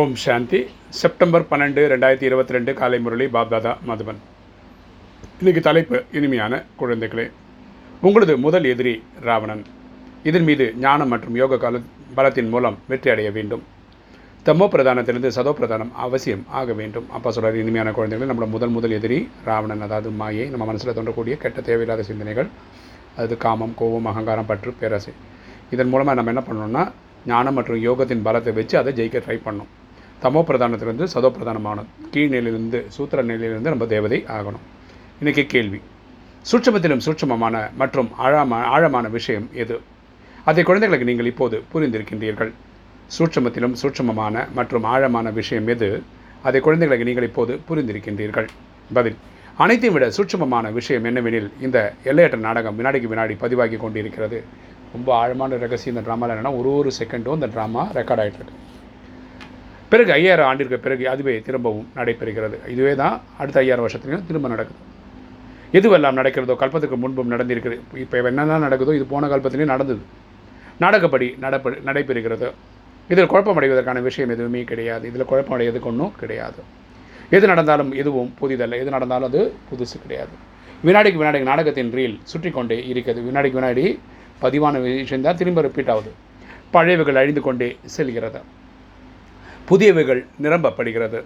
ஓம் சாந்தி. September பன்னெண்டு ரெண்டாயிரத்தி இருபத்தி ரெண்டு காலை முரளி பாப்தாதா மதுபன் இன்னைக்கு தலைப்பு இனிமையான குழந்தைகளே. உங்களது முதல் எதிரி ராவணன். இதன் மீது ஞானம் மற்றும் யோக கால பலத்தின் மூலம் வெற்றி அடைய வேண்டும். தமோ பிரதானத்திலிருந்து சதோ பிரதானம் அவசியம் ஆக வேண்டும். அப்பா சொல்கிற இனிமையான குழந்தைகள் நம்மளோட முதல் முதல் எதிரி ராவணன். அதாவது மாயை. நம்ம மனசில் தோன்றக்கூடிய கெட்ட தேவையில்லாத சிந்தனைகள் அது காமம் கோபம் அகங்காரம் பற்று பேராசை. இதன் மூலமாக நம்ம என்ன பண்ணணும்னா ஞானம் மற்றும் யோகத்தின் பலத்தை வச்சு அதை ஜெயிக்க ட்ரை பண்ணணும். தமோ பிரதானத்திலிருந்து சதோ பிரதானமாகணும் கீழ்நிலையிலிருந்து சூத்திர நிலையிலிருந்து நம்ம தேவதை ஆகணும். இன்றைக்கி கேள்வி. சூட்சமத்திலும் சூட்சமமான மற்றும் ஆழமா ஆழமான விஷயம் எது? அதை குழந்தைகளுக்கு நீங்கள் இப்போது புரிந்திருக்கின்றீர்கள். சூட்சமத்திலும் சூட்சமமான மற்றும் ஆழமான விஷயம் எது? அதை குழந்தைகளுக்கு நீங்கள் இப்போது புரிந்திருக்கின்றீர்கள். பதில். அனைத்தையும் விட சூட்சமமான விஷயம் என்னவெனில் இந்த எல்லையற்ற நாடகம் வினாடிக்கு வினாடி பதிவாகி கொண்டிருக்கிறது. ரொம்ப ஆழமான ரகசியம் இந்த ட்ராமாவில் என்னென்னா ஒரு ஒரு செகண்டும் இந்த ட்ராமா ரெக்கார்ட் ஆகிட்டு இருக்கு பிறகு ஐயாயிரம் ஆண்டிற்கு பிறகு அதுவே திரும்பவும் நடைபெறுகிறது. இதுவே தான் அடுத்த ஐயாயிரம் வருஷத்துலையும் திரும்ப நடக்குது. எதுவெல்லாம் நடக்கிறதோ கல்பத்துக்கு முன்பும் நடந்திருக்குது இப்போ என்னென்ன நடக்குதோ இது போன கல்பத்திலையும் நடந்தது. நாடகப்படி நடப்ப நடைபெறுகிறது. இதில் குழப்பம் அடைவதற்கான விஷயம் எதுவுமே கிடையாது. இதில் குழப்பம் ஒன்றும் கிடையாது. எது நடந்தாலும் எதுவும் புதிதல்ல. எது நடந்தாலும் அது புதுசு கிடையாது. வினாடிக்கு வினாடிக்கு நாடகத்தின் ரீல் சுற்றி கொண்டே இருக்கிறது. வினாடிக்கு வினாடி பதிவான விஷயம் தான் திரும்ப ரிப்பீட் ஆகுது. பழைவுகள் அழிந்து கொண்டே செல்கிறது. புதியவைகள் நிரம்பப்படுகிறது.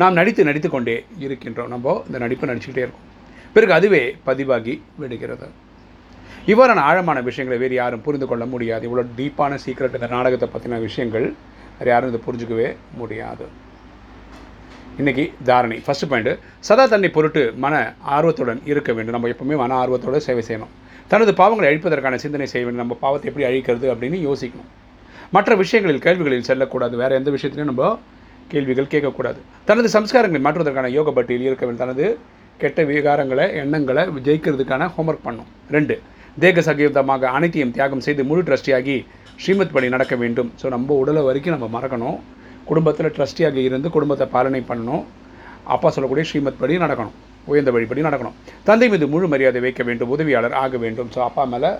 நாம் நடித்து நடித்து கொண்டே இருக்கின்றோம். நம்ம இந்த நடிப்பு நடிச்சுக்கிட்டே இருக்கோம். பிறகு அதுவே பதிவாகி விடுகிறது. இவ்வாறான ஆழமான விஷயங்களை வேறு யாரும் புரிந்து கொள்ள முடியாது. இவ்வளோ டீப்பான சீக்ரெட் இந்த நாடகத்தை பற்றின விஷயங்கள் வேறு யாரும் இதை புரிஞ்சுக்கவே முடியாது. இன்றைக்கி தாரணை. ஃபஸ்ட்டு பாயிண்ட்டு சதா தன்னை பொருட்டு மன ஆர்வத்துடன் இருக்க வேண்டும். நம்ம எப்பவுமே மன ஆர்வத்தோடு சேவை செய்யணும். தனது பாவங்களை அழிப்பதற்கான சிந்தனை செய்ய வேண்டும். நம்ம பாவத்தை எப்படி அழிக்கிறது அப்படின்னு யோசிக்கணும். மற்ற விஷயங்களில் கேள்விகளில் செல்லக்கூடாது. வேறு எந்த விஷயத்திலையும் நம்ம கேள்விகள் கேட்கக்கூடாது. தனது சம்ஸ்காரங்களை மாற்றுவதற்கான யோக பட்டியல் இருக்க வேண்டும் தனது கெட்ட விகாரங்களை எண்ணங்களை ஜெயிக்கிறதுக்கான ஹோம்ஒர்க் பண்ணும். ரெண்டு தேக சகீதமாக அனைத்தையும் தியாகம் செய்து முழு ட்ரஸ்டியாகி ஸ்ரீமத் படி நடக்க வேண்டும். ஸோ நம்ம உடலை வரைக்கும் நம்ம மறக்கணும். குடும்பத்தில் ட்ரஸ்டியாக இருந்து குடும்பத்தை பாலனை பண்ணணும். அப்பா சொல்லக்கூடிய ஸ்ரீமத் படி நடக்கணும். உயர்ந்த வழிபடி நடக்கணும். தந்தை மீது முழு மரியாதை வைக்க வேண்டும். உதவியாளர் ஆக வேண்டும். ஸோ அப்பா மேலே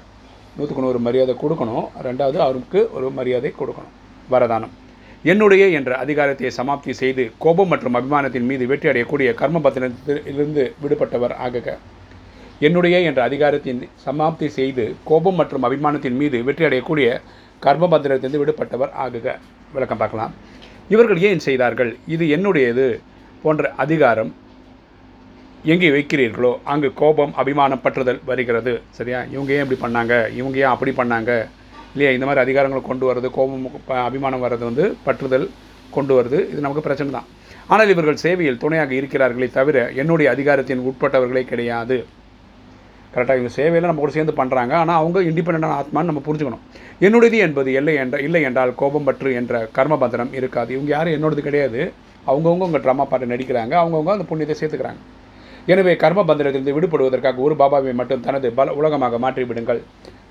நூற்றுக்கு நூறு மரியாதை கொடுக்கணும். ரெண்டாவது அவருக்கு ஒரு மரியாதை கொடுக்கணும். வரதானம். என்னுடைய என்ற அதிகாரத்தை சமாப்தி செய்து கோபம் மற்றும் அபிமானத்தின் மீது வெற்றி அடையக்கூடிய கர்மபத்தினத்திலிருந்து விடுபட்டவர் ஆகுக. என்னுடைய என்ற அதிகாரத்தின் சமாப்தி செய்து கோபம் மற்றும் அபிமானத்தின் மீது வெற்றி அடையக்கூடிய கர்மபத்திரத்திலிருந்து விடுபட்டவர் ஆகுக. விளக்கம் பார்க்கலாம். இவர்கள் ஏன் செய்தார்கள்? இது என்னுடையது? போன்ற அதிகாரம் எங்கே வைக்கிறீர்களோ அங்கு கோபம் அபிமானம் பற்றுதல் வருகிறது. சரியா? இவங்க ஏன் இப்படி பண்ணாங்க? இவங்க ஏன் அப்படி பண்ணாங்க? இல்லையா? இந்த மாதிரி அதிகாரங்களை கொண்டு வர்றது கோபம் அபிமானம் வர்றது வந்து பற்றுதல் கொண்டு வருது. இது நமக்கு பிரச்சனை தான். ஆனால் இவர்கள் சேவையில் துணையாக இருக்கிறார்களே தவிர என்னுடைய அதிகாரத்தின் உட்பட்டவர்களே கிடையாது. கரெக்டாக இவங்க சேவையில் நம்ம கூட சேர்ந்து பண்ணுறாங்க ஆனால் அவங்க இண்டிபெண்டான ஆத்மான்னு நம்ம புரிஞ்சுக்கணும். என்னுடையது என்பது இல்லை என்ற இல்லை என்றால் கோபம் பற்று என்ற கர்மபந்தனம் இருக்காது. இவங்க யாரும் என்னோடது கிடையாது. அவங்கவுங்க உங்கள் ட்ராமா பாட்டு நடிக்கிறாங்க. அவங்கவுங்க அந்த புண்ணியத்தை சேர்த்துக்கிறாங்க. எனவே கர்ம பந்தனத்திலிருந்து விடுபடுவதற்காக ஒரு பாபாவை மட்டும் தனது பல உலகமாக மாற்றிவிடுங்கள்.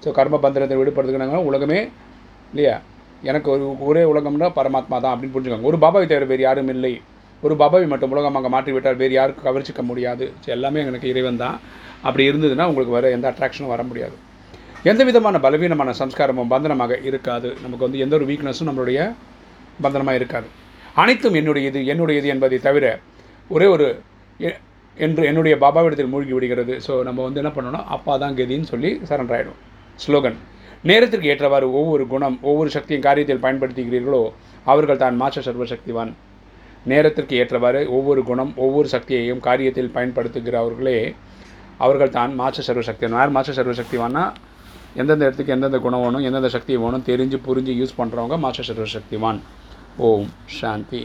ஸோ கர்ம பந்தனத்தை விடுபடுறதுக்கு உலகமே இல்லையா? எனக்கு ஒரு ஒரே உலகம்னா பரமாத்மா தான் அப்படின்னு புரிஞ்சுக்கோங்க. ஒரு பாபாவை தவிர வேறு யாரும் இல்லை. ஒரு பாபாவை மட்டும் உலகமாக மாற்றிவிட்டால் வேறு யாருக்கும் கவர்ச்சிக்க முடியாது. ஸோ எல்லாமே எனக்கு இறைவன் தான். அப்படி இருந்ததுன்னா உங்களுக்கு வேறு எந்த அட்ராக்ஷனும் வர முடியாது. எந்த விதமான பலவீனமான சம்ஸ்காரமும் பந்தனமாக இருக்காது. நமக்கு வந்து எந்த ஒரு வீக்னஸும் நம்மளுடைய பந்தனமாக இருக்காது. அனைத்தும் என்னுடையது என்னுடையது என்பதை தவிர ஒரே ஒரு என்று என்னுடைய பாபாவிடத்தில் மூழ்கி விடுகிறது. ஸோ நம்ம வந்து என்ன பண்ணணும் அப்பா தான் கதின்னு சொல்லி சரண்டர் ஆகிடும் ஸ்லோகன் நேரத்திற்கு ஏற்றவாறு ஒவ்வொரு குணம் ஒவ்வொரு சக்தியும் காரியத்தில் பயன்படுத்துகிறீர்களோ அவர்கள் தான் மாற்ற சர்வசக்திவான். நேரத்திற்கு ஏற்றவாறு ஒவ்வொரு குணம் ஒவ்வொரு சக்தியையும் காரியத்தில் பயன்படுத்துகிறவர்களே அவர்கள் தான் மாற்ற சர்வசக்திவான். யார் மாற்ற சர்வசக்திவான்னா எந்தெந்த இடத்துக்கு எந்தெந்த குணம் வேணும் எந்தெந்த சக்தி வேணும் தெரிஞ்சு புரிஞ்சு யூஸ் பண்ணுறவங்க மாற்ற சர்வசக்திவான். ஓம் சாந்தி.